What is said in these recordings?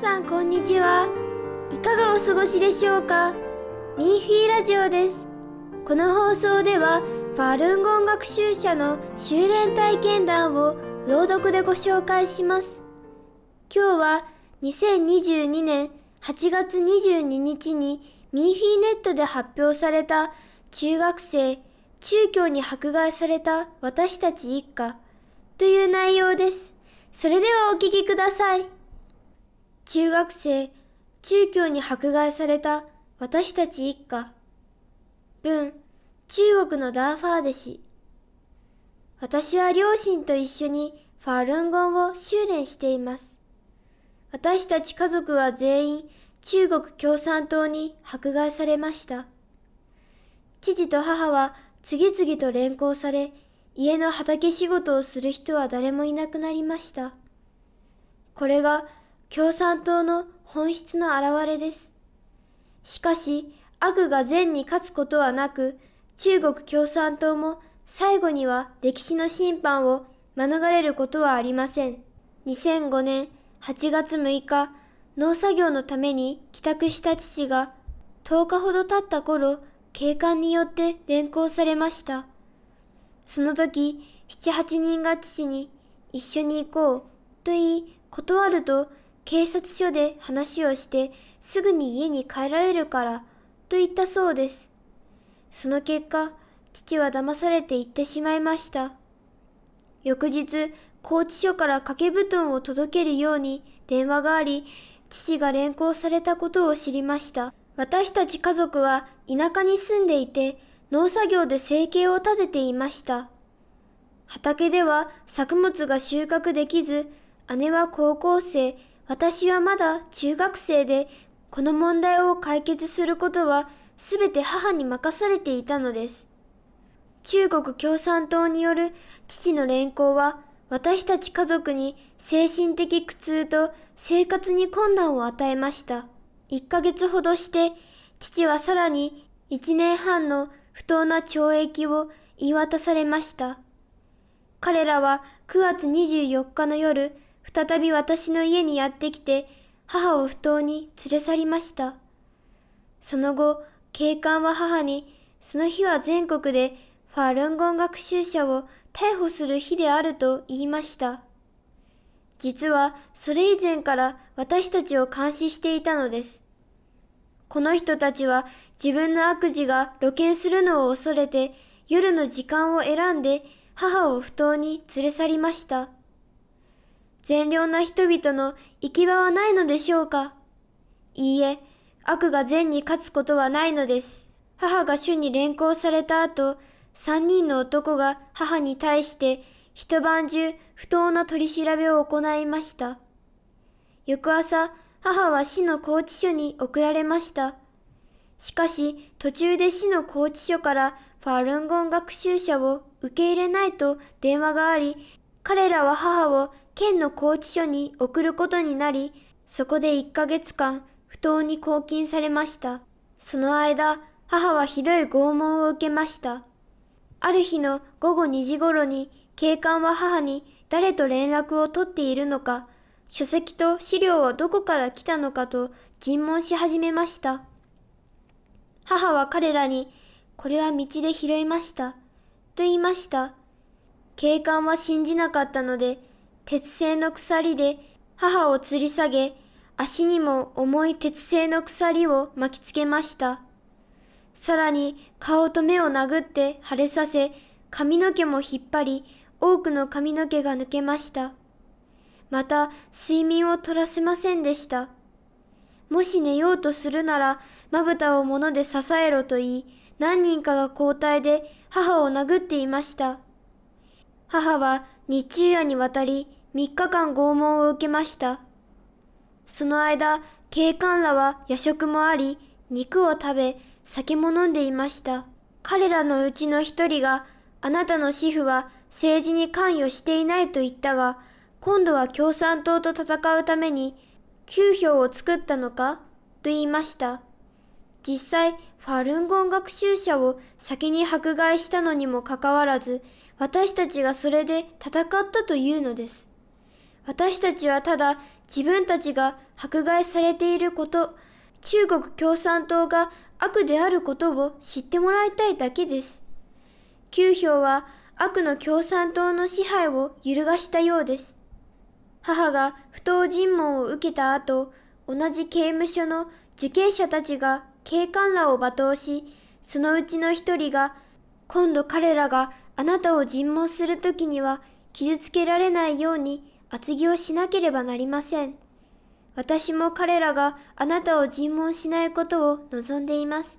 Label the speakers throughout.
Speaker 1: さんこんにちはいかがお過ごしでしょうか？ミーフィーラジオですこの放送ではファルンゴン学習者の修練体験談を朗読でご紹介します今日は2022年8月22日にミーフィーネットで発表された中学生中教に迫害された私たち一家という内容です。それではお聞きください。中学生、中教に迫害された私たち一家。文、中国のダーファーデ氏。私は両親と一緒にファールンゴンを修練しています。私たち家族は全員中国共産党に迫害されました。父と母は次々と連行され、家の畑仕事をする人は誰もいなくなりました。これが共産党の本質の表れです。しかし、悪が善に勝つことはなく、中国共産党も最後には歴史の審判を免れることはありません。2005年8月6日、農作業のために帰宅した父が10日ほど経った頃、警官によって連行されました。その時、七八人が父に一緒に行こうと言い、断ると警察署で話をしてすぐに家に帰られるからと言ったそうです。その結果、父は騙されて行ってしまいました。翌日、拘置所から掛け布団を届けるように電話があり、父が連行されたことを知りました。私たち家族は田舎に住んでいて、農作業で生計を立てていました。畑では作物が収穫できず、姉は高校生、私はまだ中学生で、この問題を解決することはすべて母に任されていたのです。中国共産党による父の連行は私たち家族に精神的苦痛と生活に困難を与えました。1ヶ月ほどして父はさらに1年半の不当な懲役を言い渡されました。彼らは9月24日の夜、再び私の家にやってきて、母を不当に連れ去りました。その後、警官は母に、その日は全国でファールンゴン学習者を逮捕する日であると言いました。実はそれ以前から私たちを監視していたのです。この人たちは自分の悪事が露見するのを恐れて夜の時間を選んで母を不当に連れ去りました。善良な人々の行き場はないのでしょうかいいえ、悪が善に勝つことはないのです。母が主に連行された後、三人の男が母に対して一晩中不当な取り調べを行いました。翌朝、母は市の拘置所に送られました。しかし、途中で市の拘置所からファルンゴン学習者を受け入れないと電話があり、彼らは母を県の拘置所に送ることになり、そこで1ヶ月間不当に拘禁されました。その間、母はひどい拷問を受けました。ある日の午後2時頃に警官は母に誰と連絡を取っているのか、書籍と資料はどこから来たのかと尋問し始めました。母は彼らに、これは道で拾いました。と言いました。警官は信じなかったので、鉄製の鎖で母を吊り下げ、足にも重い鉄製の鎖を巻きつけました。さらに顔と目を殴って腫れさせ、髪の毛も引っ張り、多くの髪の毛が抜けました。また、睡眠を取らせませんでした。もし寝ようとするなら、まぶたを物で支えろと言い、何人かが交代で母を殴っていました。母は日中夜にわたり3日間拷問を受けました。その間、警官らは夜食もあり、肉を食べ、酒も飲んでいました。彼らのうちの一人が、あなたの主婦は政治に関与していないと言ったが、今度は共産党と戦うために、9票を作ったのか？と言いました。実際、ファルンゴン学習者を先に迫害したのにもかかわらず、私たちがそれで戦ったというのです。私たちはただ自分たちが迫害されていること、中国共産党が悪であることを知ってもらいたいだけです。九票は悪の共産党の支配を揺るがしたようです。母が不当尋問を受けた後、同じ刑務所の受刑者たちが警官らを罵倒し、そのうちの一人が、今度彼らがあなたを尋問するときには傷つけられないように厚着をしなければなりません。私も彼らがあなたを尋問しないことを望んでいます。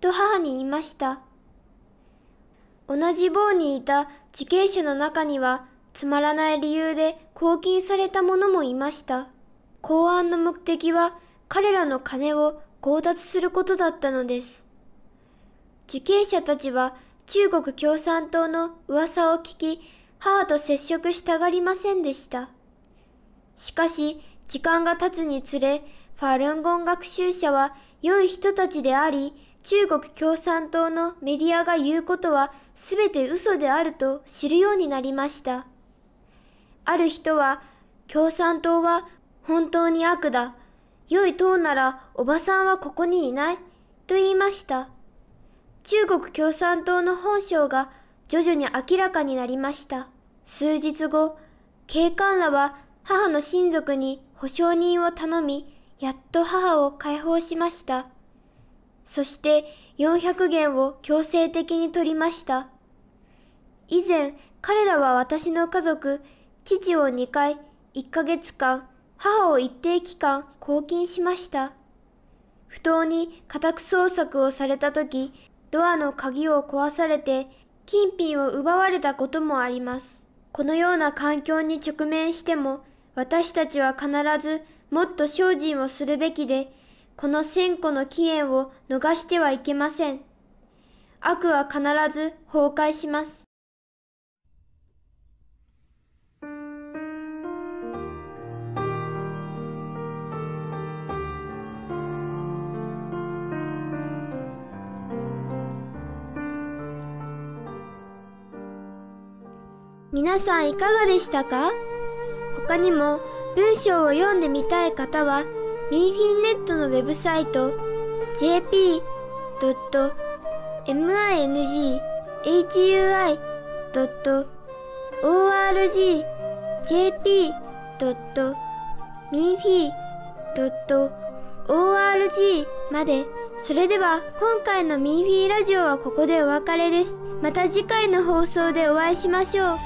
Speaker 1: と母に言いました。同じ棒にいた受刑者の中には、つまらない理由で拘禁された者もいました。公安の目的は彼らの金を強奪することだったのです。受刑者たちは中国共産党の噂を聞き、母と接触したがりませんでした。しかし、時間が経つにつれ、ファルンゴン学習者は良い人たちであり、中国共産党のメディアが言うことはすべて嘘であると知るようになりました。ある人は、共産党は本当に悪だ。良い党ならおばさんはここにいない。と言いました。中国共産党の本性が徐々に明らかになりました。数日後、警官らは母の親族に保証人を頼み、やっと母を解放しました。そして400元を強制的に取りました。以前、彼らは私の家族、父を2回、1ヶ月間、母を一定期間拘禁しました。不当に家宅捜索をされた時、ドアの鍵を壊されて、金品を奪われたこともあります。このような環境に直面しても、私たちは必ずもっと精進をするべきで、この千個の起源を逃してはいけません。悪は必ず崩壊します。皆さんいかがでしたか？他にも文章を読んでみたい方はミーフィンネットのウェブサイト jp.minghui.org jp.minfi.org まで。それでは今回のミーフィーラジオはここでお別れです。また次回の放送でお会いしましょう。